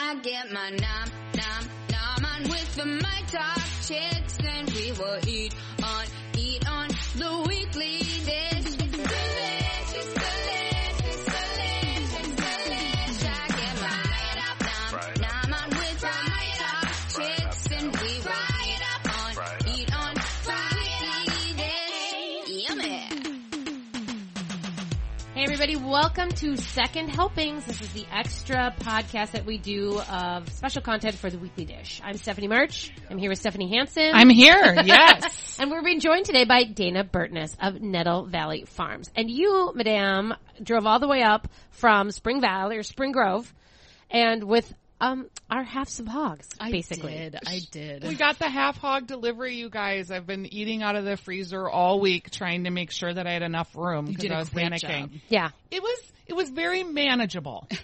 I get my nom nom nom on with the my top chicks, and we will eat on eat on the weekly everybody, welcome to Second Helpings. This is the extra podcast that we do of special content for the Weekly Dish. I'm Stephanie March. I'm here with Stephanie Hansen. I'm here, yes. and we're being joined today by Dayna Burtness of Nettle Valley Farms. And you, madame, drove all the way up from Spring Valley or Spring Grove and with um our halves of hogs, I basically. I did. I did. we got the half hog delivery, you guys. I've been eating out of the freezer all week trying to make sure that I had enough room because did a I was great panicking. job. Yeah. It was it was very manageable.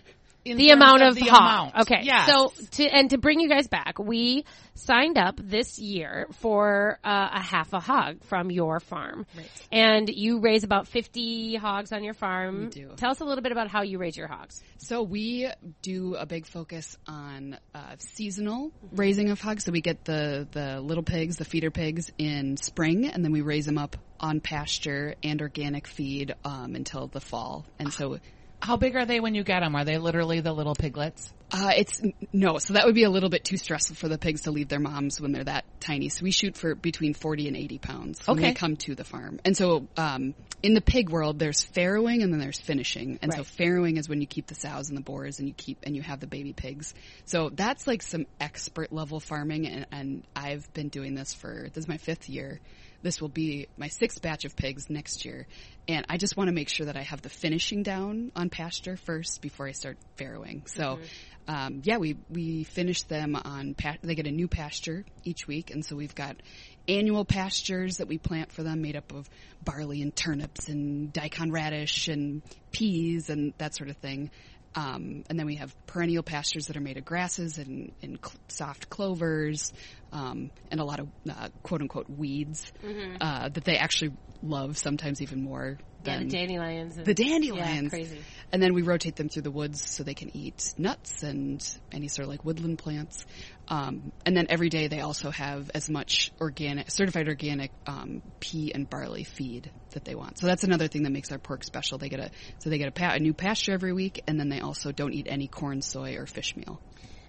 the amount of, the hog. amount. Okay. Yes. So to and to bring you guys back, we signed up this year for uh, a half a hog from your farm, Right. and you raise about fifty hogs on your farm. We do. Tell us a little bit about how you raise your hogs. So we do a big focus on uh, seasonal raising of hogs. So we get the the little pigs, the feeder pigs, in spring, and then we raise them up on pasture and organic feed um, until the fall. And so How big are they when you get them? Are they literally the little piglets? Uh, it's no, so that would be a little bit too stressful for the pigs to leave their moms when they're that tiny. So we shoot for between forty and eighty pounds when Okay. they come to the farm. And so, um, in the pig world, there's farrowing and then there's finishing. And so farrowing is when you keep the sows and the boars and you keep and you have the baby pigs. So that's like some expert level farming, and, and I've been doing this for this is my fifth year. This will be my sixth batch of pigs next year. And I just want to make sure that I have the finishing down on pasture first before I start farrowing. So, um, yeah, we, we finish them on, pa- they get a new pasture each week. And so we've got annual pastures that we plant for them made up of barley and turnips and daikon radish and peas and that sort of thing. Um, and then we have perennial pastures that are made of grasses and, and cl- soft clovers, um, and a lot of uh, quote unquote weeds uh, that they actually love, sometimes even more Yeah, the dandelions. And, the dandelions. Yeah, crazy. And then we rotate them through the woods so they can eat nuts and any sort of like woodland plants. Um, and then every day they also have as much organic, certified organic um, pea and barley feed that they want. So that's another thing that makes our pork special. They get a so they get a, pa- a new pasture every week, and then they also don't eat any corn, soy, or fish meal.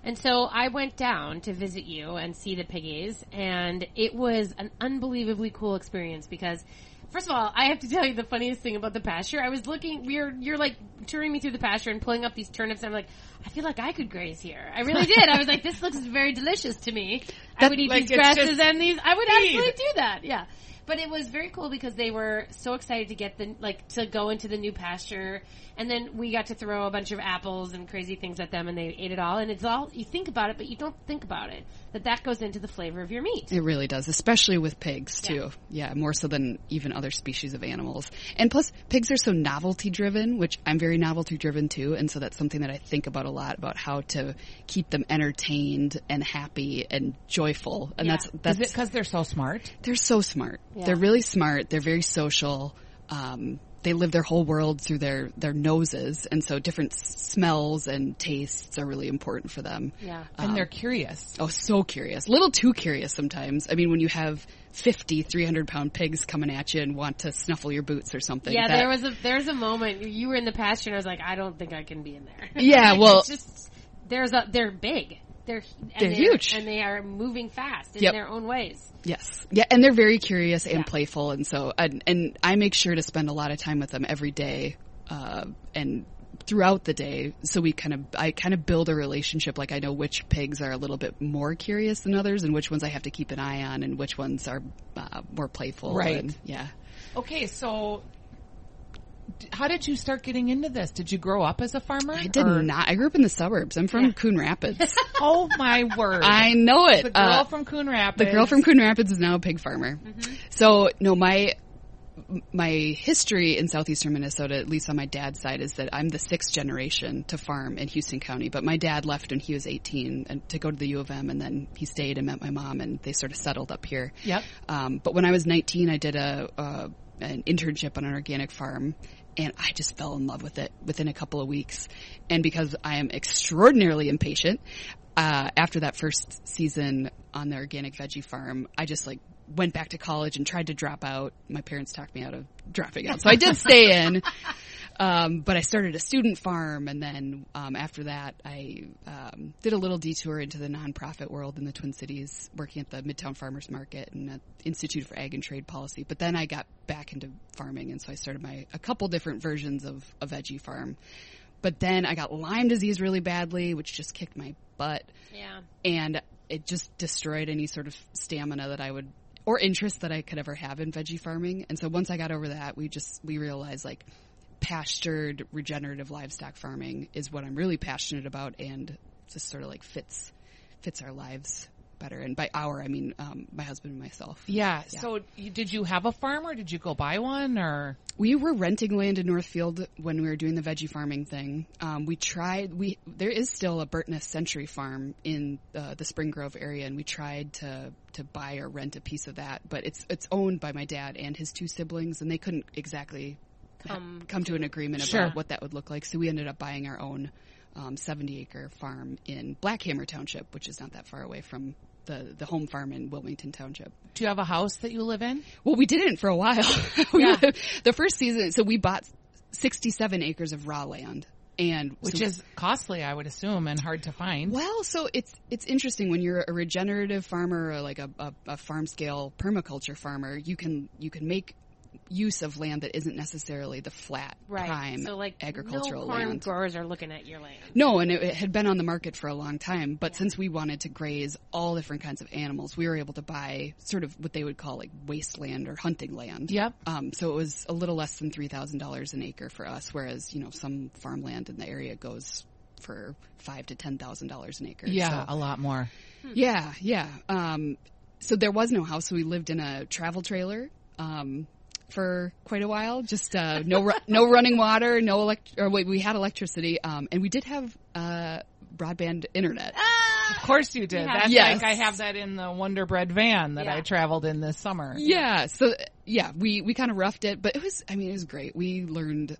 And so I went down to visit you and see the piggies, and it was an unbelievably cool experience because, first of all, I have to tell you the funniest thing about the pasture. I was looking, you're you're like touring me through the pasture and pulling up these turnips, and I'm like, I feel like I could graze here. I really did. I was like, this looks very delicious to me. I would eat like, these grasses and these. I would feed. actually do that. Yeah. But it was very cool because they were so excited to get the like to go into the new pasture, and then we got to throw a bunch of apples and crazy things at them, and they ate it all. And it's all you think about it, but you don't think about it that that goes into the flavor of your meat. It really does, especially with pigs too. Yeah. more so than even other species of animals. And plus, pigs are so novelty driven, which I'm very novelty driven too. And so that's something that I think about a lot about how to keep them entertained and happy and joyful. And Yeah. that's that's because they're so smart? they're so smart. Yeah. They're really smart. They're very social. Um, they live their whole world through their, their noses, and so different s- smells and tastes are really important for them. Yeah. And they're curious. Oh, so curious. A little too curious sometimes. I mean, when you have 50, 300 pound pigs coming at you and want to snuffle your boots or something. Yeah, that- there was a there's a moment you were in the pasture, and I was like, I don't think I can be in there. Yeah, well- it's just there's a they're big. They're and They're huge. and they are moving fast in Yep. their own ways. Yes. Yeah, and they're very curious and Yeah. playful, and so and, and I make sure to spend a lot of time with them every day, uh, and throughout the day. So we kind of I kind of build a relationship. Like I know which pigs are a little bit more curious than others, and which ones I have to keep an eye on, and which ones are uh, more playful. Right. and- yeah. Okay, so d- how did you start getting into this? Did you grow up as a farmer? I did or- not. I grew up in the suburbs. I'm from Yeah. Coon Rapids. Oh my word! I know it. the girl Uh, from Coon Rapids. The girl from Coon Rapids is now a pig farmer. So no, my my history in southeastern Minnesota, at least on my dad's side, is that I'm the sixth generation to farm in Houston County. But my dad left when he was 18 and to go to the U of M, and then he stayed and met my mom, and they sort of settled up here. Yep. Um, but when I was 19, I did a, a an internship on an organic farm, and I just fell in love with it within a couple of weeks. And because I am extraordinarily impatient, uh, after that first season on the organic veggie farm, I just like went back to college and tried to drop out. My parents talked me out of dropping out, so I did stay in. Um, but I started a student farm, and then um, after that, I um, did a little detour into the nonprofit world in the Twin Cities, working at the Midtown Farmers Market and Institute for Ag and Trade Policy. But then I got back into farming, and so I started my a couple different versions of a veggie farm. But then I got Lyme disease really badly, which just kicked my butt Yeah. and it just destroyed any sort of stamina that I would or interest that I could ever have in veggie farming. And so once I got over that, we just we realized like pastured regenerative livestock farming is what I'm really passionate about and just sort of like fits fits our lives better. And by our, I mean um, my husband and myself. Yeah. So did you have a farm or did you go buy one or? We were renting land in Northfield when we were doing the veggie farming thing. Um, we tried. We there is still a Burtness Century farm in uh, the Spring Grove area, and we tried to to buy or rent a piece of that. But it's it's owned by my dad and his two siblings, and they couldn't exactly Come come to an agreement Sure. about what that would look like. So we ended up buying our own um, 70 acre farm in Black Hammer Township, which is not that far away from the the home farm in Wilmington Township. Do you have a house that you live in? Well, we didn't for a while. Yeah. the first season, so we bought 67 acres of raw land, and Which so- is costly, I would assume, and hard to find. well, so it's it's interesting when you're a regenerative farmer or like a, a, a farm scale permaculture farmer, you can you can make use of land that isn't necessarily the flat Right. prime so like agricultural no land. growers are looking at your land. No, and it, it had been on the market for a long time. But since we wanted to graze all different kinds of animals, we were able to buy sort of what they would call like wasteland or hunting land. Yep. Um, so it was a little less than three thousand dollars an acre for us, whereas you know some farmland in the area goes for five to ten thousand dollars an acre. Yeah, So- a lot more. yeah, yeah. Um, so there was no house, so we lived in a travel trailer um, for quite a while. Just uh, no ru- no running water, no elect. Or wait, we had electricity, um, and we did have uh, broadband internet. Of course you did. Yeah. That's Yes. like I have that in the Wonder Bread van that Yeah. I traveled in this summer. Yeah, so yeah, we we kind of roughed it, but it was. I mean, it was great. We learned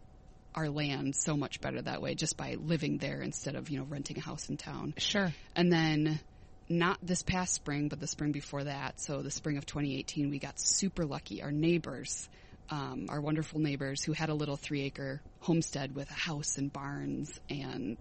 our land so much better that way, just by living there instead of you know renting a house in town. Sure. And then not this past spring, but the spring before that, so the spring of 2018, we got super lucky. Our neighbors, um, our wonderful neighbors who had a little three acre homestead with a house and barns and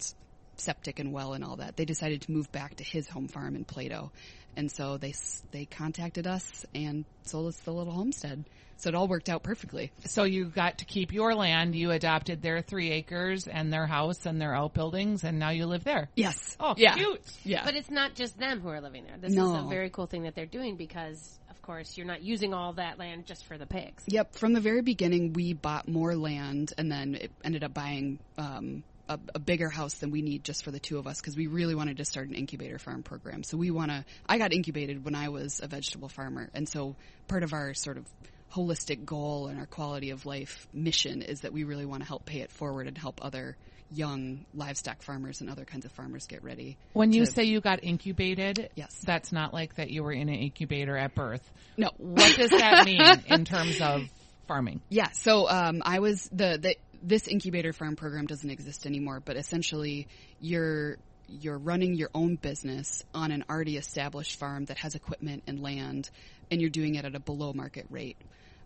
septic and well and all that, they decided to move back to his home farm in Plato. And so they, they contacted us and sold us the little homestead. So it all worked out perfectly. So you got to keep your land. You adopted their three acres and their house and their outbuildings, and now you live there. Yes. Oh, yeah. cute. Yeah. But it's not just them who are living there. This is No. a very cool thing that they're doing because, of course, you're not using all that land just for the pigs. Yep. From the very beginning, we bought more land and then it ended up buying um, a, a bigger house than we need just for the two of us because we really wanted to start an incubator farm program. So we want to. I got incubated when I was a vegetable farmer, and so part of our sort of holistic goal and our quality of life mission is that we really want to help pay it forward and help other young livestock farmers and other kinds of farmers get ready. When you to- say you got incubated, Yes. that's not like that you were in an incubator at birth. No. What does that mean in terms of farming? Yeah. So um, I was the the this incubator farm program doesn't exist anymore, but essentially you're you're running your own business on an already established farm that has equipment and land, and you're doing it at a below market rate.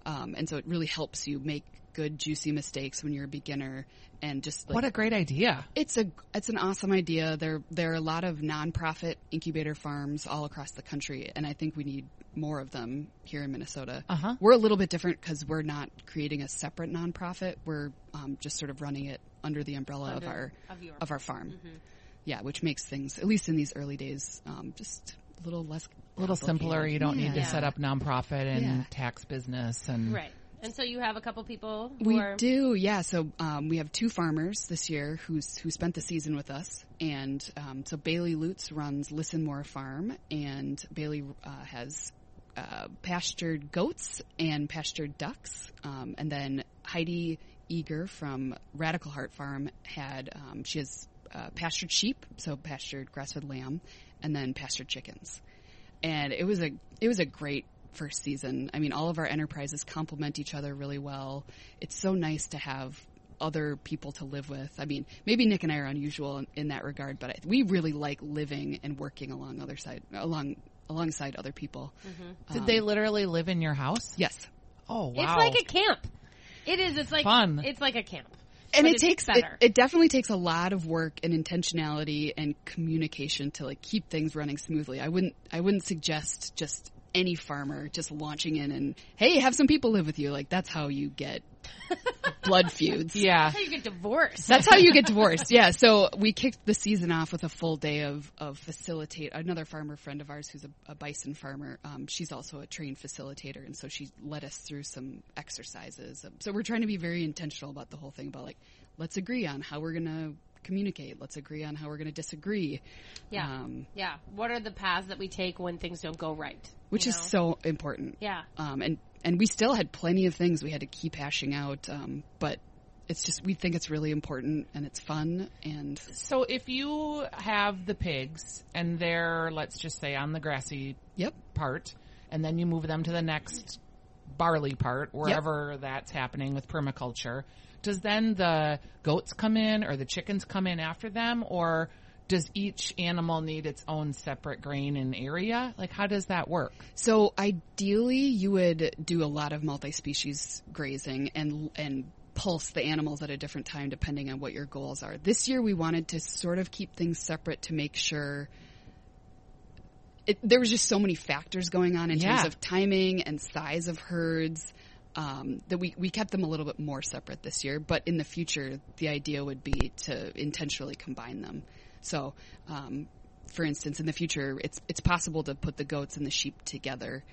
Um, and so it really helps you make good, juicy mistakes when you're a beginner, and just like, What a great idea. it's a it's an awesome idea. There there are a lot of nonprofit incubator farms all across the country, and I think we need more of them here in Minnesota. Uh-huh. We're a little bit different because we're not creating a separate nonprofit. We're um, just sort of running it under the umbrella Under- of our of your- of our farm. Yeah, which makes things at least in these early days um, just a little less A little simpler. You don't need to Yeah. set up nonprofit and Yeah. tax business and Right. And so you have a couple people who We are do, yeah. So um, we have two farmers this year who's who spent the season with us, and um, so Bailey Lutz runs Listen More Farm, and Bailey uh, has uh, pastured goats and pastured ducks, um, and then Heidi Eager from Radical Heart Farm had um, she has uh, pastured sheep, so pastured grass-fed lamb, and then pastured chickens and it was a it was a great first season. I mean, all of our enterprises complement each other really well. It's so nice to have other people to live with. I mean, maybe Nick and I are unusual in, in that regard, but I, we really like living and working along other side along alongside other people. Mm-hmm. Did they literally live in your house? Yes. Oh, wow. It's like a camp. It is. It's like Fun. It's like a camp. and But it it's takes it, it definitely takes a lot of work and intentionality and communication to like keep things running smoothly. I wouldn't I wouldn't suggest just any farmer just launching in and hey, have some people live with you. Like that's how you get blood feuds. yeah. That's how you get divorced. That's how you get divorced. Yeah. So we kicked the season off with a full day of, of facilitate. Another farmer friend of ours who's a, a bison farmer. Um, she's also a trained facilitator. And so she led us through some exercises. Um, So we're trying to be very intentional about the whole thing about like, let's agree on how we're going to communicate. Let's agree on how we're going to disagree. yeah. Um, yeah. What are the paths that we take when things don't go right? which is know? so important. Yeah. Um, and, and we still had plenty of things we had to keep hashing out. Um, but it's just, we think it's really important and it's fun and So if you have the pigs and they're, let's just say, on the grassy yep. part, and then you move them to the next barley part, wherever that's happening with permaculture, does then the goats come in or the chickens come in after them, or does each animal need its own separate grain and area? Like, how does that work? So ideally, you would do a lot of multi-species grazing and and pulse the animals at a different time depending on what your goals are. This year, we wanted to sort of keep things separate to make sure. It, there was just so many factors going on in Yeah. terms of timing and size of herds um, that we, we kept them a little bit more separate this year. But in the future, the idea would be to intentionally combine them. So, um, for instance, in the future, it's it's possible to put the goats and the sheep together,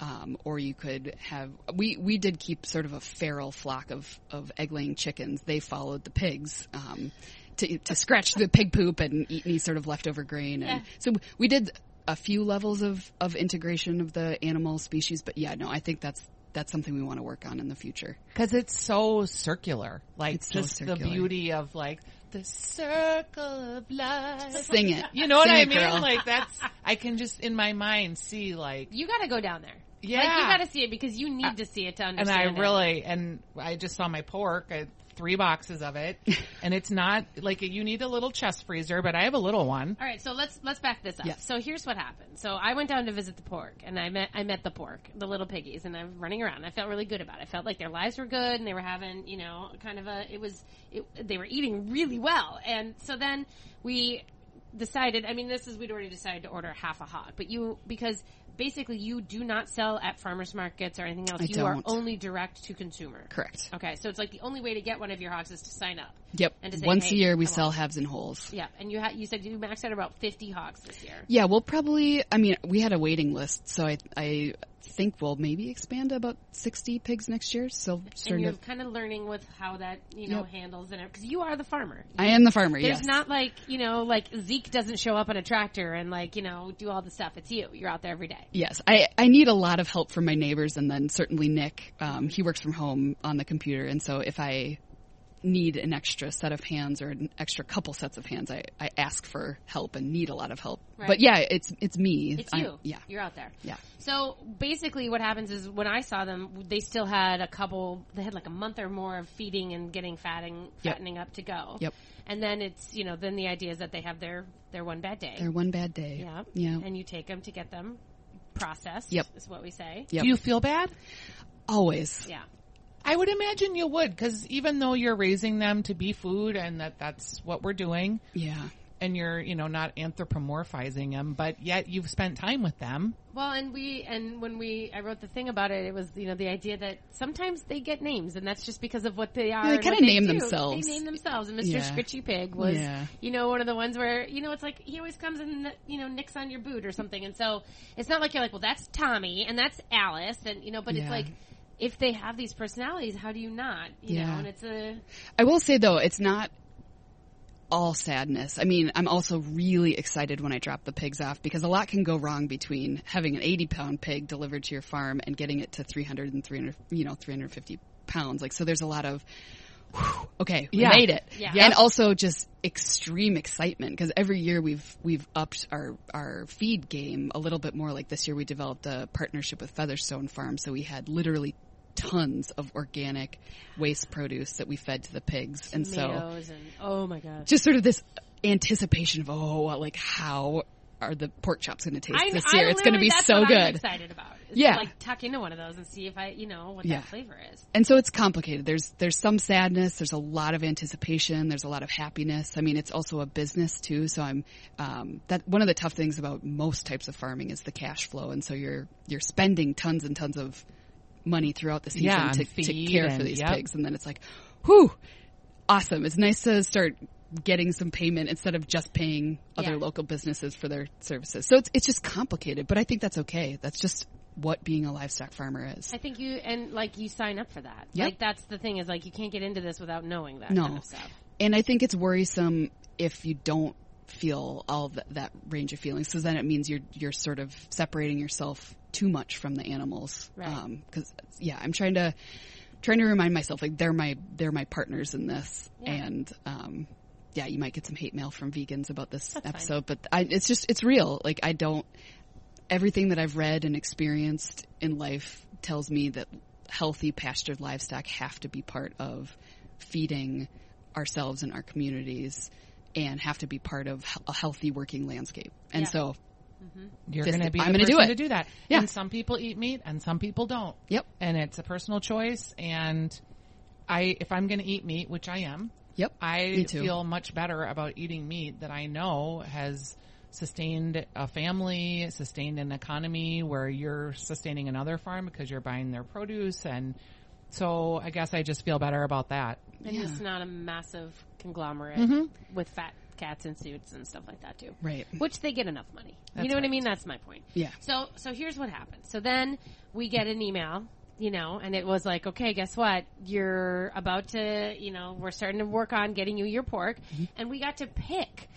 um, or you could have. We we did keep sort of a feral flock of of egg laying chickens. They followed the pigs. Um, to, to scratch the pig poop and eat any sort of leftover grain, and Yeah. so we did a few levels of, of integration of the animal species. But yeah, no, I think that's that's something we want to work on in the future. Because it's so circular. Like, It's so just the beauty of, like, the circle of life. Sing it, You know what I mean? girl. Like, that's, I can just in my mind see, like, You got to go down there. Yeah. Like, you got to see it because you need to see it to understand. and. I it. really and I just saw my pork. I, three boxes of it, and it's not like you need a little chest freezer, but I have a little one. All right, so let's let's back this up. Yes. So here's what happened. So I went down to visit the pork, and I met I met the pork, the little piggies, and I'm running around. I felt really good about it. I felt like their lives were good, and they were having, you know, kind of a. It was, it, they were eating really well, and so then we decided. I mean, this is we'd already decided to order half a hog, but you because basically you do not sell at farmers markets or anything else. I you are don't. only direct to consumer. Correct. Okay, so it's like the only way to get one of your hogs is to sign up. Yep. And say, Once hey, a year, we sell want- halves and wholes. Yeah, and you had you said you maxed out about fifty hogs this year. Yeah, we'll probably. I mean, we had a waiting list, so I I think we'll maybe expand to about sixty pigs next year. So and you're kind of learning with how that you know Yep. handles and because you are the farmer. I am the farmer. There's yes. not like you know like Zeke doesn't show up on a tractor and like you know do all the stuff. It's you. You're out there every day. Yes, I I need a lot of help from my neighbors, and then certainly Nick. Um, he works from home on the computer, and so if I need an extra set of hands or an extra couple sets of hands, I, I ask for help and need a lot of help. Right. But yeah, it's it's me. It's I'm- you. yeah. You're out there. Yeah. So basically, what happens is when I saw them, they still had a couple. They had like a month or more of feeding and getting fatting, Yep. fattening up to go. Yep. And then it's you know then the idea is that they have their their one bad day. They're one bad day. yeah. Yeah. And you take them to get them processed. Yep. Is what we say. Yep. Do you feel bad? Always. Yeah. I would imagine you would, because even though you're raising them to be food, and that that's what we're doing, Yeah. and you're you know not anthropomorphizing them, but yet you've spent time with them. Well, and we and when we I wrote the thing about it, it was you know the idea that sometimes they get names, and that's just because of what they are. they and kinda what name do. themselves. They name themselves, and Mr. Yeah. Scritchy Pig was Yeah. you know one of the ones where you know it's like he always comes and you know nicks on your boot or something, and so it's not like you're like well that's Tommy and that's Alice, and you know but it's like if they have these personalities, how do you not? You know, Yeah. and it's a I will say though, it's not all sadness. I mean, I'm also really excited when I drop the pigs off because a lot can go wrong between having an 80 pound pig delivered to your farm and getting it to 300 and 300, you know, 350 pounds. Like, so there's a lot of, whew, okay, we Yeah. made it. Yeah. And also just extreme excitement because every year we've, we've upped our, our feed game a little bit more. Like this year we developed a partnership with Featherstone Farm. So we had literally tons of organic waste produce that we fed to the pigs, and so and oh my god. just sort of this anticipation of oh, like how are the pork chops going to taste I, this I year? It's going to be so good. I'm excited about. Yeah. like tuck into one of those and see if I, you know, what Yeah. that flavor is. and so it's complicated. There's there's some sadness. There's a lot of anticipation. There's a lot of happiness. I mean, it's also a business too. So I'm um, that one of the tough things about most types of farming is the cash flow, and so you're you're spending tons and tons of money throughout the season Yeah, to, to care for these yep. pigs, and then it's like, whew, awesome. It's nice to start getting some payment instead of just paying other Yeah. local businesses for their services. So it's it's just complicated, but I think that's okay. That's just what being a livestock farmer is. I think you and like you sign up for that. Yep. Like that's the thing is like you can't get into this without knowing that No. kind of stuff. And I think it's worrisome if you don't feel all th- that range of feelings, because then it means you're you're sort of separating yourself too much from the animals. Right. Because yeah, I'm trying to trying to remind myself like they're my they're my partners in this, Yeah. and um, yeah, you might get some hate mail from vegans about this That's fine. episode, but I, it's just it's real. Like I don't everything that I've read and experienced in life tells me that healthy pastured livestock have to be part of feeding ourselves and our communities and have to be part of a healthy working landscape. And Yeah. so, mm-hmm. You're going to be I'm gonna do it. to do that. Yeah. And some people eat meat and some people don't. yep, And it's a personal choice. And I, if I'm going to eat meat, which I am, yep, I feel much better about eating meat that I know has sustained a family, sustained an economy where you're sustaining another farm because you're buying their produce. And so I guess I just feel better about that. And Yeah. it's not a massive conglomerate Mm-hmm. with fat cats and suits and stuff like that too. right, Which they get enough money. That's you know what I mean? That's my point. yeah, So so here's what happened. So then we get an email, you know, and it was like, okay, guess what? You're about to, you know, we're starting to work on getting you your pork, Mm-hmm. and we got to pick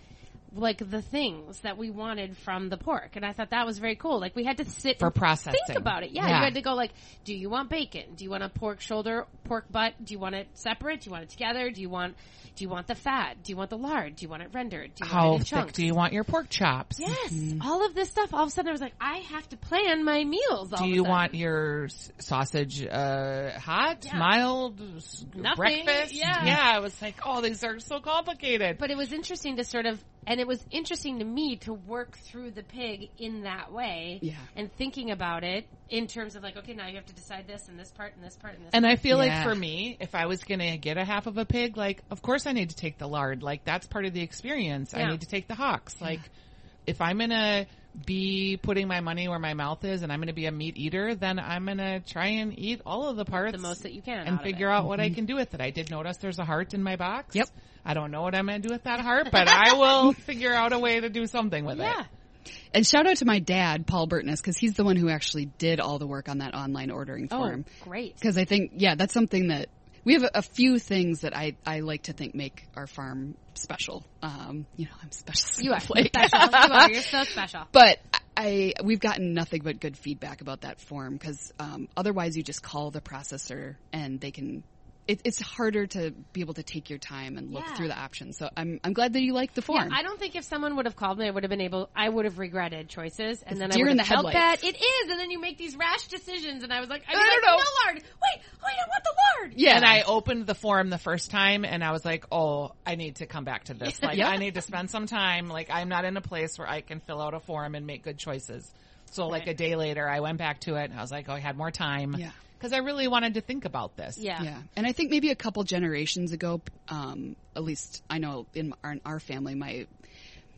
like the things that we wanted from the pork, and I thought that was very cool. Like we had to sit For processing. think about it. Yeah, Yeah. you had to go like, do you want bacon? Do you want a pork shoulder, pork butt? Do you want it separate? Do you want it together? Do you want do you want the fat? Do you want the lard? Do you want it rendered? Do you How want it in thick chunks? do you want your pork chops? Yes, all of this stuff. All of a sudden, I was like, I have to plan my meals. All Do you want your sausage uh, hot, Yeah. mild, Nothing, breakfast? yeah. yeah. I was like, oh, these are so complicated. But it was interesting to sort of, and it was interesting to me to work through the pig in that way, Yeah. and thinking about it in terms of like, okay, now you have to decide this and this part and this part and this. And I feel Yeah. like for me, if I was going to get a half of a pig, like, of course I need to take the lard. Like, that's part of the experience. I need to take the hocks. Like, if I'm going to be putting my money where my mouth is and I'm going to be a meat eater, then I'm going to try and eat all of the parts. the most that you can and out figure of it. out what I mm-hmm. can do with it. I did notice there's a heart in my box. Yep. I don't know what I'm going to do with that heart, but I will figure out a way to do something with Yeah, it. And shout out to my dad, Paul Burtness, because he's the one who actually did all the work on that online ordering form. Oh, form. great. Because I think, yeah, that's something that we have a, a few things that I, I like to think make our farm special. Um, you know, I'm special. You are special. you are. You're so special. But I, we've gotten nothing but good feedback about that form because um, otherwise you just call the processor and they can. It, it's harder to be able to take your time and look Yeah. through the options. So I'm I'm glad that you like the form. Yeah, I don't think if someone would have called me, I would have been able. I would have regretted choices, and then I would in have the felt bad. It is, and then you make these rash decisions, and I was like, I, I was don't like, know. No lard. Wait, wait, I want the lard. yeah, And I opened the form the first time and I was like, oh, I need to come back to this. Like, Yeah. I need to spend some time. Like, I'm not in a place where I can fill out a form and make good choices. So, like, a day later, I went back to it and I was like, oh, I had more time. Yeah. Because I really wanted to think about this. Yeah. Yeah, and I think maybe a couple generations ago, um, at least I know in our, in our family, my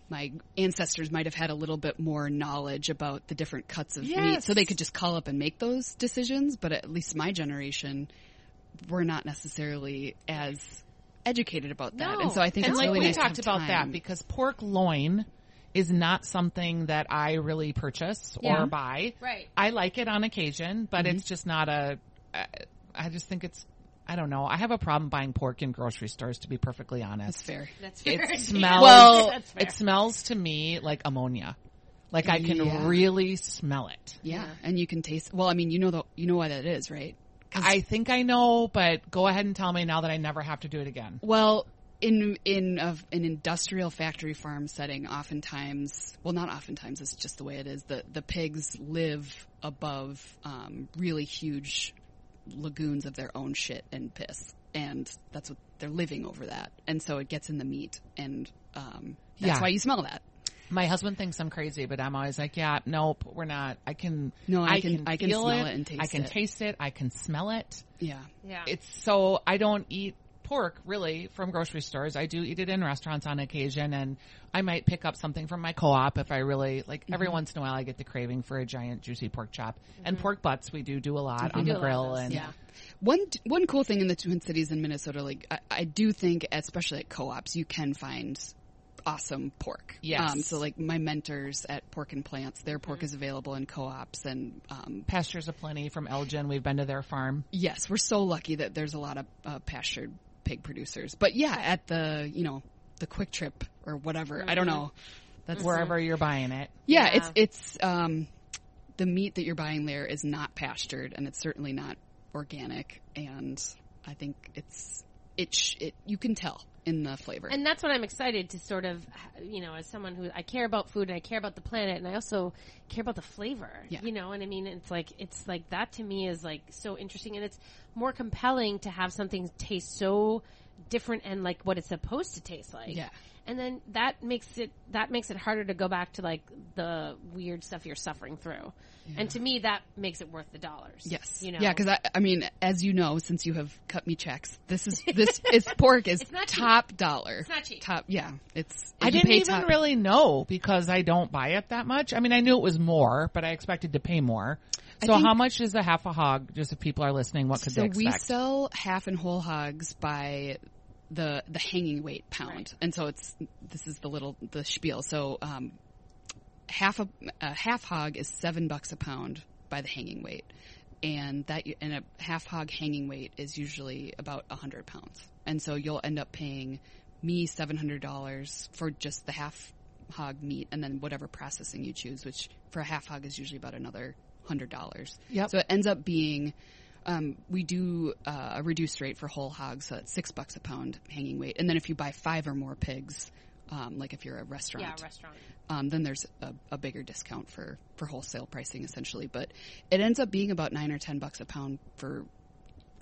my ancestors might have had a little bit more knowledge about the different cuts of meat, so they could just call up and make those decisions. But at least my generation, we're not necessarily as educated about that, No. and so I think And it's like really we nice to talked have about time. that because pork loin is not something that I really purchase Yeah. or buy. Right. I like it on occasion, but Mm-hmm. it's just not a. I just think it's. I don't know. I have a problem buying pork in grocery stores. To be perfectly honest, That's fair. That's fair. it smells. Well, That's fair. it smells to me like ammonia. Like I can Yeah. really smell it. Yeah. Yeah. and you can taste. Well, I mean, you know the you know why that is, right? 'Cause- I think I know, but go ahead and tell me now that I never have to do it again. Well, in in a, an industrial factory farm setting, oftentimes, well, not oftentimes, it's just the way it is. The the pigs live above um, really huge lagoons of their own shit and piss, and that's what they're living over that, and so it gets in the meat, and um, that's Yeah. why you smell that. My husband thinks I'm crazy, but I'm always like, yeah, nope, we're not. I can. No, I can- I can feel smell it and taste it. I can it. taste it. I can smell it. Yeah, Yeah. It's so I don't eat pork really from grocery stores. I do eat it in restaurants on occasion, and I might pick up something from my co-op if I really like. Mm-hmm. Every once in a while, I get the craving for a giant juicy pork chop and pork butts. We do do a lot We on the a lot of grill, and yeah. One one cool thing in the Twin Cities in Minnesota, like I, I do think, especially at co-ops, you can find awesome pork. Yes. Um, so like my mentors at Pork and Plants, their pork is available in co-ops, and um, pastures aplenty from Elgin. We've been to their farm. yes, we're so lucky that there's a lot of uh, pastured pig producers. But yeah, at the you know the Kwik Trip or whatever, I don't know. That's Wherever you're buying it, Yeah, Yeah. it's it's um, the meat that you're buying there is not pastured, and it's certainly not organic. And I think it's it sh- it you can tell in the flavor. and that's what I'm excited to sort of, you know, as someone who I care about food and I care about the planet and I also care about the flavor. Yeah. You know, and I mean, it's like it's like that to me is like so interesting and it's more compelling to have something taste so different and like what it's supposed to taste like. Yeah. And then that makes it that makes it harder to go back to like the weird stuff you're suffering through. And to me, that makes it worth the dollars. yes, You know. yeah, because I I mean, as you know, since you have cut me checks, this is this is pork is It's not cheap. top dollar. It's not cheap. Top, yeah, it's. I didn't even top- really know because I don't buy it that much. I mean, I knew it was more, but I expected to pay more. So, think- how much is a half a hog? Just if people are listening, what could they? So they we sell half and whole hogs by the the hanging weight pound, Right. and so it's this is the little the spiel. So um, half a, a half hog is seven bucks a pound by the hanging weight, and that and a half hog hanging weight is usually about a hundred pounds, and so you'll end up paying me seven hundred dollars for just the half hog meat, and then whatever processing you choose, which for a half hog is usually about another hundred dollars. Yep. So it ends up being um, we do uh, a reduced rate for whole hogs, so it's six bucks a pound hanging weight. And then if you buy five or more pigs, um, like if you're a restaurant, Yeah, restaurant. um, then there's a, a bigger discount for, for wholesale pricing essentially. But it ends up being about nine or ten bucks a pound for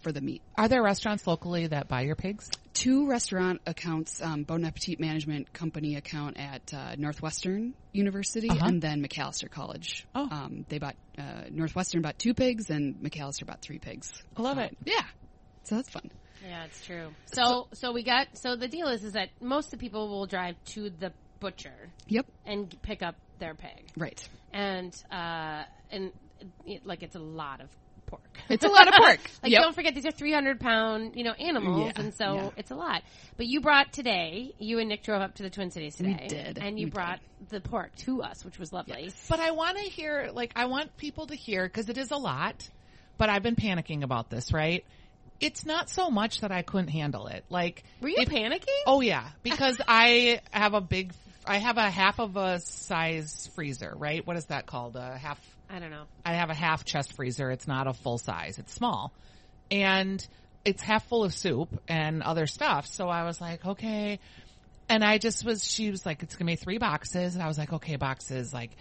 for the meat. Are there restaurants locally that buy your pigs? Two restaurant accounts, um, Bon Appetit Management Company account at uh, Northwestern University, Uh-huh. and then Macalester College. Oh. Um, they bought uh, Northwestern bought two pigs, and McAllister bought three pigs. I love it. Yeah, so that's fun. Yeah, it's true. So, so we got. So the deal is, is that most of the people will drive to the butcher Yep, and pick up their pig, right. and uh, and it, like it's a lot of pork. It's a lot of pork. like yep. don't forget these are three hundred pound you know animals, Yeah, and so yeah. it's a lot. But you brought today. You and Nick drove up to the Twin Cities We today, did. and you We brought the pork to us, which was lovely. But I want to hear, like, I want people to hear because it is a lot. But I've been panicking about this, right? It's not so much that I couldn't handle it. Like, Were you panicking? oh yeah, because I have a big, I have a half of a size freezer, right? What is that called? A half I don't know. I have a half chest freezer. It's not a full size. It's small. And it's half full of soup and other stuff. So I was like, okay. And I just was, she was like, it's going to be three boxes. And I was like, okay, boxes. Like,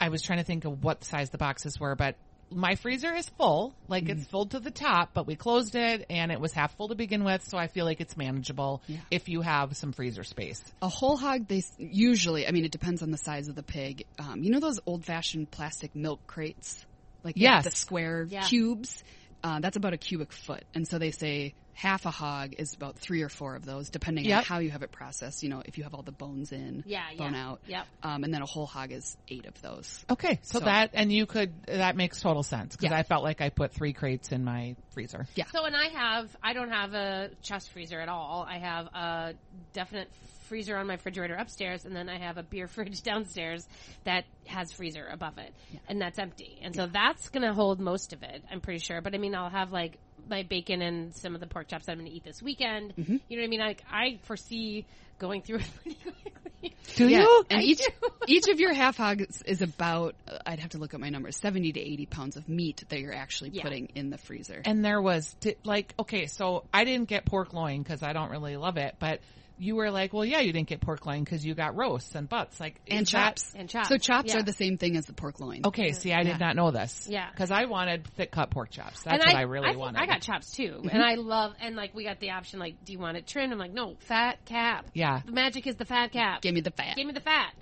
I was trying to think of what size the boxes were, but my freezer is full. Like, it's full to the top, but we closed it and it was half full to begin with. So I feel like it's manageable Yeah. if you have some freezer space. A whole hog, they usually, I mean, it depends on the size of the pig. Um, you know those old fashioned plastic milk crates? Like the- Yes. the square Yeah. cubes? Uh, that's about a cubic foot. And so they say half a hog is about three or four of those, depending on how you have it processed. You know, if you have all the bones in, Yeah, bone yeah. out. Yep. Um, and then a whole hog is eight of those. Okay. So, So- that, and you could, that makes total sense because Yeah. I felt like I put three crates in my freezer. Yeah. So, and I have, I don't have a chest freezer at all. I have a definite freezer on my refrigerator upstairs, and then I have a beer fridge downstairs that has freezer above it, and that's empty. And so that's going to hold most of it, I'm pretty sure. But I mean, I'll have like my bacon and some of the pork chops that I'm going to eat this weekend. Mm-hmm. You know what I mean? Like, I foresee going through it pretty quickly. Do Yeah, you? and I each do. each of your half hogs is about I'd have to look at my numbers seventy to eighty pounds of meat that you're actually Yeah. putting in the freezer. and there was di- like okay so i didn't get pork loin because i don't really love it but you were like, well, yeah, you didn't get pork loin because you got roasts and butts, like and is that- chops. And chops. So chops Yeah. are the same thing as the pork loin. Okay, see, I did Yeah. not know this. Yeah. because I wanted thick cut pork chops. That's and what I, I, really think wanted. I got chops too, mm-hmm. and I love and like we got the option like, do you want it trimmed? I'm like, no, fat cap. Yeah. the magic is the fat cap. Give me the fat. Give me the fat.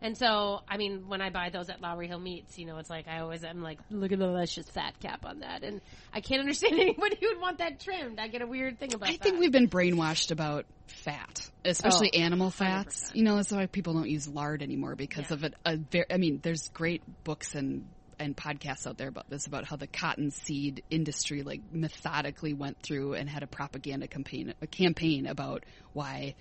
And so, I mean, when I buy those at Lowry Hill Meats, you know, it's like I always am like, look at the luscious fat cap on that, and I can't understand anybody who would want that trimmed. I get a weird thing about I that. think we've been brainwashed about fat, especially Oh, animal fats. 100%. You know, that's why people don't use lard anymore because Yeah. of it. A ver- I mean, there's great books and and podcasts out there about this about how the cottonseed industry like methodically went through and had a propaganda campaign a campaign about why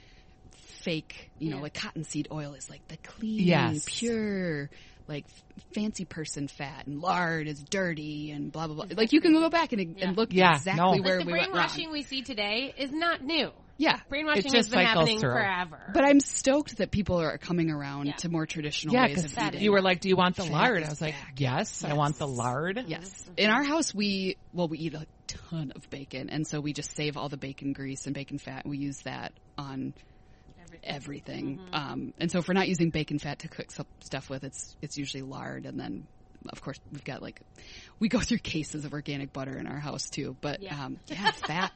fake, you know, Yeah. like cottonseed oil is like the clean, Yes. pure, like f- fancy person fat, and lard is dirty, and blah blah blah. Like you can go back and, Yeah. and look Yeah, exactly no. Like, where the we went wrong. brainwashing we see today is not new. Yeah, Brainwashing It has been happening through. forever. but I'm stoked that people are coming around Yeah. to more traditional Yeah, ways because of fat eating. you were like, "Do you want the lard?" I was like, back. "Yes, I want the lard." Yes. In our house, we, well, we eat a ton of bacon. And so we just save all the bacon grease and bacon fat. And we use that on everything. Um, and so if we're not using bacon fat to cook stuff with, it's, it's usually lard. And then, of course, we've got like, we go through cases of organic butter in our house too. But, Yeah. um, yeah, fat.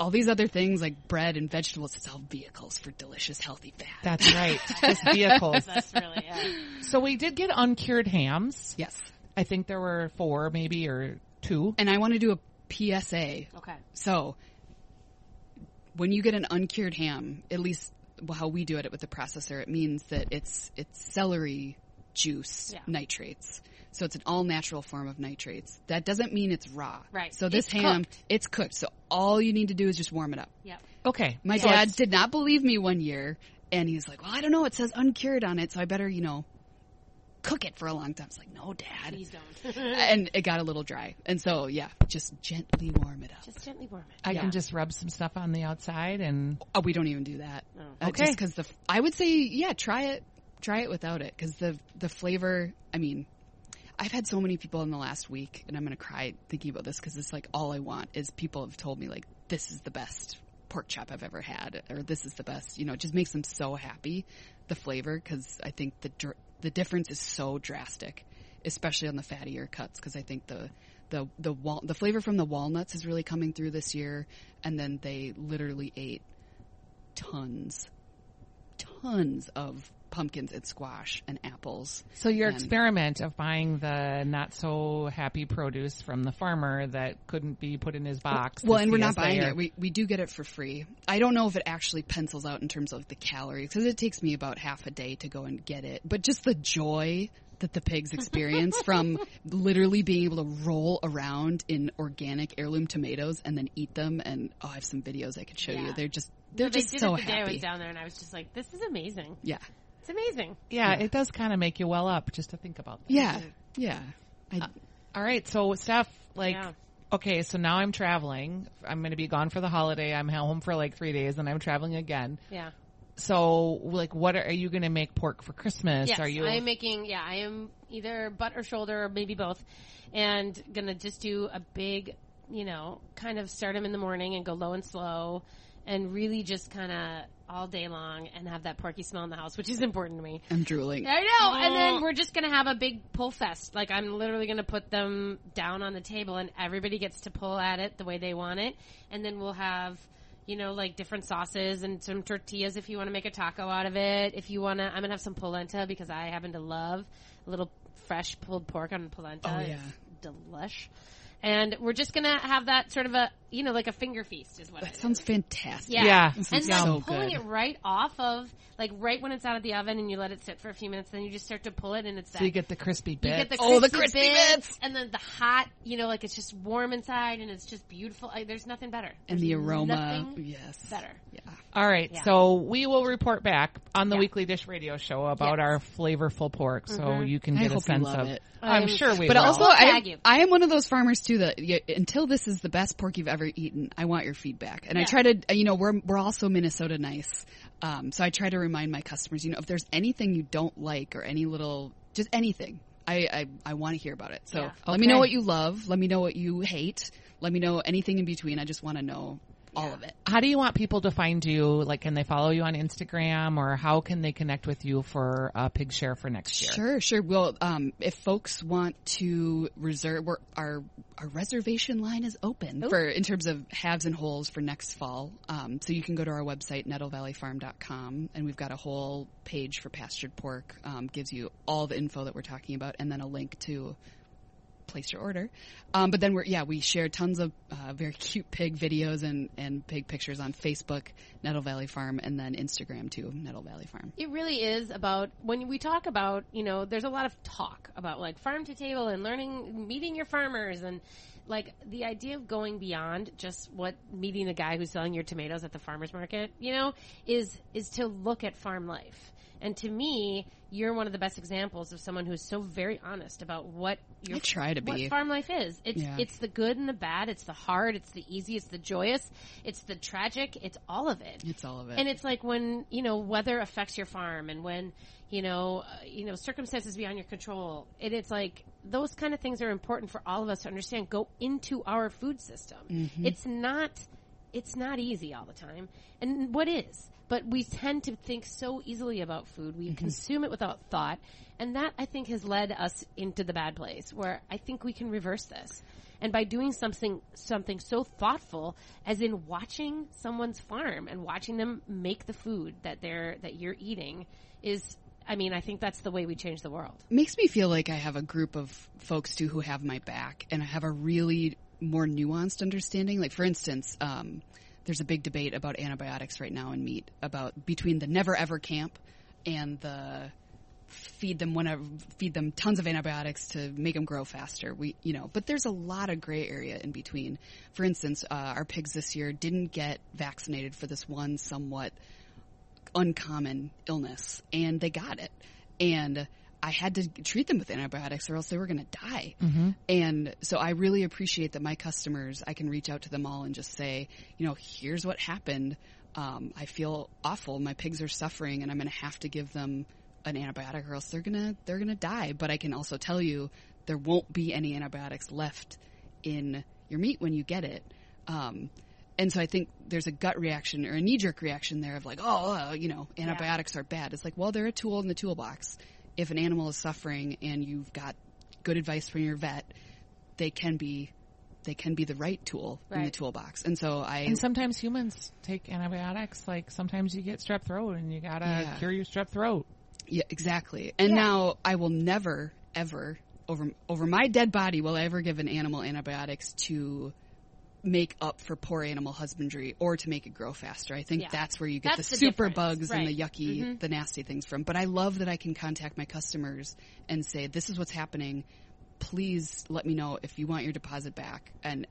All these other things like bread and vegetables, it's all vehicles for delicious, healthy fat. That's right. Just vehicles. That's really yeah. So we did get uncured hams. yes. I think there were four, maybe or two. And I want to do a PSA Okay. So, when you get an uncured ham, at least how we do it with the processor, it means that it's it's celery juice Yeah. nitrates. So it's an all natural form of nitrates. That doesn't mean it's raw. Right. So this It's ham, cooked. it's cooked. So all you need to do is just warm it up. Yep. Okay. My So dad did not believe me one year, and he's like, "Well, I don't know. It says uncured on it, so I better, you know, cook it for a long time." I was like, "No, Dad." Please don't. And it got a little dry, and so yeah, just gently warm it up. Just gently warm it. I Yeah. can just rub some stuff on the outside and Oh, we don't even do that. Oh. Uh, Okay. Just because the, I would say, yeah, try it, try it without it, because the the flavor. I mean, I've had so many people in the last week, and I'm gonna cry thinking about this because it's like all I want is people have told me like this is the best pork chop I've ever had, or this is the best. You know, it just makes them so happy, the flavor, because I think the dr- the difference is so drastic, especially on the fattier cuts, because I think the the the wal- the flavor from the walnuts is really coming through this year, and then they literally ate tons, tons of pumpkins and squash and apples. So your And- experiment of buying the not so happy produce from the farmer that couldn't be put in his box. Well, the and we're not buying or- it. We we do get it for free. I don't know if it actually pencils out in terms of the calories because it takes me about half a day to go and get it. But just the joy that the pigs experience from literally being able to roll around in organic heirloom tomatoes and then eat them. And oh, I have some videos I could show you. They're just they're No, they just did so it the day I was down there, and I was just like, "This is amazing. Yeah, It's amazing." yeah, it does kind of make you well up just to think about that. yeah, yeah. I, uh, All right, so Steph, like, Yeah. okay, so now I'm traveling. I'm going to be gone for the holiday. I'm home for like three days, and I'm traveling again. Yeah. So, like, what are, are you going to make pork for Christmas? Yes, are you? I am making. Yeah, I am either butt or shoulder, or maybe both, and gonna just do a big, you know, kind of start them in the morning and go low and slow, and really just kind of all day long and have that porky smell in the house, which is important to me. I'm drooling. I know. And then oh. we're just gonna have a big pull fest. Like I'm literally gonna put them down on the table, and everybody gets to pull at it the way they want it. And then we'll have, you know, like different sauces and some tortillas if you want to make a taco out of it. If you want to, I'm gonna have some polenta because I happen to love a little fresh pulled pork on polenta. Oh, It's yeah. delish. And we're just gonna have that sort of a, you know, like a finger feast is what That it is. sounds fantastic. Yeah. Yeah. This And then so pulling good. it right off of, like right when it's out of the oven and you let it sit for a few minutes, then you just start to pull it and it's so that. you get the crispy bits. you get the Oh, the crispy crispy bits, bits! and then the hot, you know, like it's just warm inside and it's just beautiful. Like, there's nothing better. And There's the aroma. Yes. better. Yeah. All right, Yeah. so we will report back on the Yeah. Weekly Dish Radio Show about Yes. our flavorful pork, so Mhm. you can get a sense of it. I'm Um, sure we But will. also, We'll I, you. I am one of those farmers too that you, until this is the best pork you've ever eaten, I want your feedback. And I try to, you know, we're we're also Minnesota nice, um, so I try to remind my customers, you know, if there's anything you don't like or any little, just anything, I I, I want to hear about it. So Yeah. let me know what you love. Let me know what you hate. Let me know anything in between. I just want to know all of it. How do you want people to find you? Like, can they follow you on Instagram or how can they connect with you for uh, Pig Share for next year? Sure, sure. Well, um, if folks want to reserve, we're, our our reservation line is open Ooh. for in terms of halves and wholes for next fall. Um, so you can go to our website nettlevalleyfarm.com, and we've got a whole page for pastured pork. Um, gives you all the info that we're talking about, and then a link to place your order. Um, but then we're yeah we share tons of uh, very cute pig videos and and pig pictures on Facebook, Nettle Valley Farm, and then Instagram too, Nettle Valley Farm. It really is about when we talk about, you know, there's a lot of talk about like farm to table and learning, meeting your farmers and like the idea of going beyond just what meeting the guy who's selling your tomatoes at the farmer's market, you know, is, is to look at farm life. And to me, you're one of the best examples of someone who's so very honest about what your I try to what be. farm life is. It's Yeah. it's the good and the bad. It's the hard. It's the easy. It's the joyous. It's the tragic. It's all of it. It's all of it. And it's like when you know weather affects your farm, and when you know uh, you know circumstances beyond your control. And it's like those kind of things are important for all of us to understand. Go into our food system. Mm-hmm. It's not it's not easy all the time. And what is? But we tend to think so easily about food. We consume it without thought. And that I think has led us into the bad place where I think we can reverse this. And by doing something something so thoughtful as in watching someone's farm and watching them make the food that they're that you're eating is I mean, I think that's the way we change the world. makes me feel like I have a group of folks too who have my back and I have a really more nuanced understanding. Like for instance, um, there's a big debate about antibiotics right now in meat about between the never ever camp and the feed them whenever feed them tons of antibiotics to make them grow faster. We you know, but there's a lot of gray area in between. For instance, uh, our pigs this year didn't get vaccinated for this one somewhat uncommon illness and they got it. And I had to treat them with antibiotics or else they were going to die. And so I really appreciate that my customers, I can reach out to them all and just say, you know, here's what happened. Um, I feel awful. My pigs are suffering and I'm going to have to give them an antibiotic or else they're going to, they're going to die. But I can also tell you there won't be any antibiotics left in your meat when you get it. Um, and so I think there's a gut reaction or a knee jerk reaction there of like, oh, uh, you know, antibiotics are bad. It's like, well, they're a tool in the toolbox. If an animal is suffering and you've got good advice from your vet, they can be they can be the right tool in the toolbox. And so I And sometimes humans take antibiotics. Like sometimes you get strep throat and you gotta Yeah. cure your strep throat. Yeah, exactly. And Yeah. now I will never, ever over over my dead body will I ever give an animal antibiotics to make up for poor animal husbandry or to make it grow faster. I think Yeah. that's where you get That's the, the super bugs and the right. yucky, Mhm. the nasty things from. But I love that I can contact my customers and say, "This is what's happening. Please let me know if you want your deposit back." And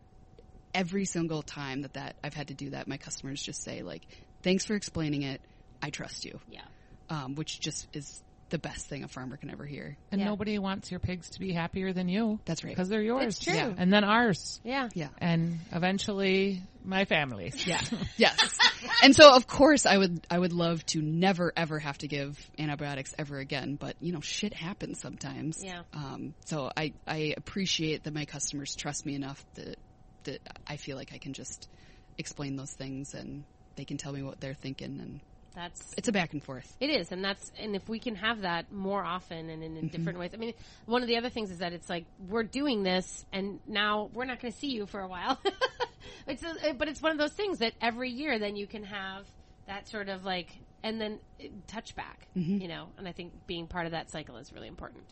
every single time that that I've had to do that, my customers just say like, "Thanks for explaining it. I trust you." Yeah. um, which just is the best thing a farmer can ever hear. And Yeah. nobody wants your pigs to be happier than you. That's right. Because they're yours. It's true. Yeah. And then ours. Yeah. Yeah. And eventually my family. Yeah. yes. And so of course I would I would love to never ever have to give antibiotics ever again, but you know, shit happens sometimes. Yeah. Um so I I appreciate that my customers trust me enough that that I feel like I can just explain those things and they can tell me what they're thinking and That's it's a back and forth. It is, and that's and if we can have that more often and in, in different ways. I mean, one of the other things is that it's like we're doing this, and now we're not going to see you for a while. it's a, but it's one of those things that every year then you can have that sort of like and then uh, touch back, you know. And I think being part of that cycle is really important.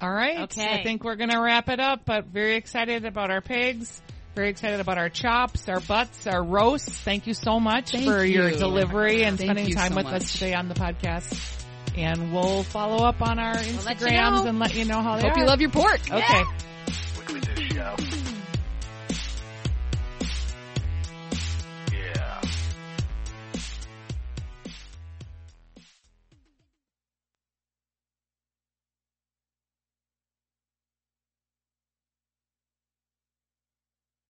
All right. Okay. I think we're going to wrap it up, but very excited about our pigs. Very excited about our chops, our butts, our roasts. Thank you so much Thank for your delivery and Thank spending time so with much. us today on the podcast. And we'll follow up on our let you Instagrams know. and let you know how they Hope are. you love your pork. Okay.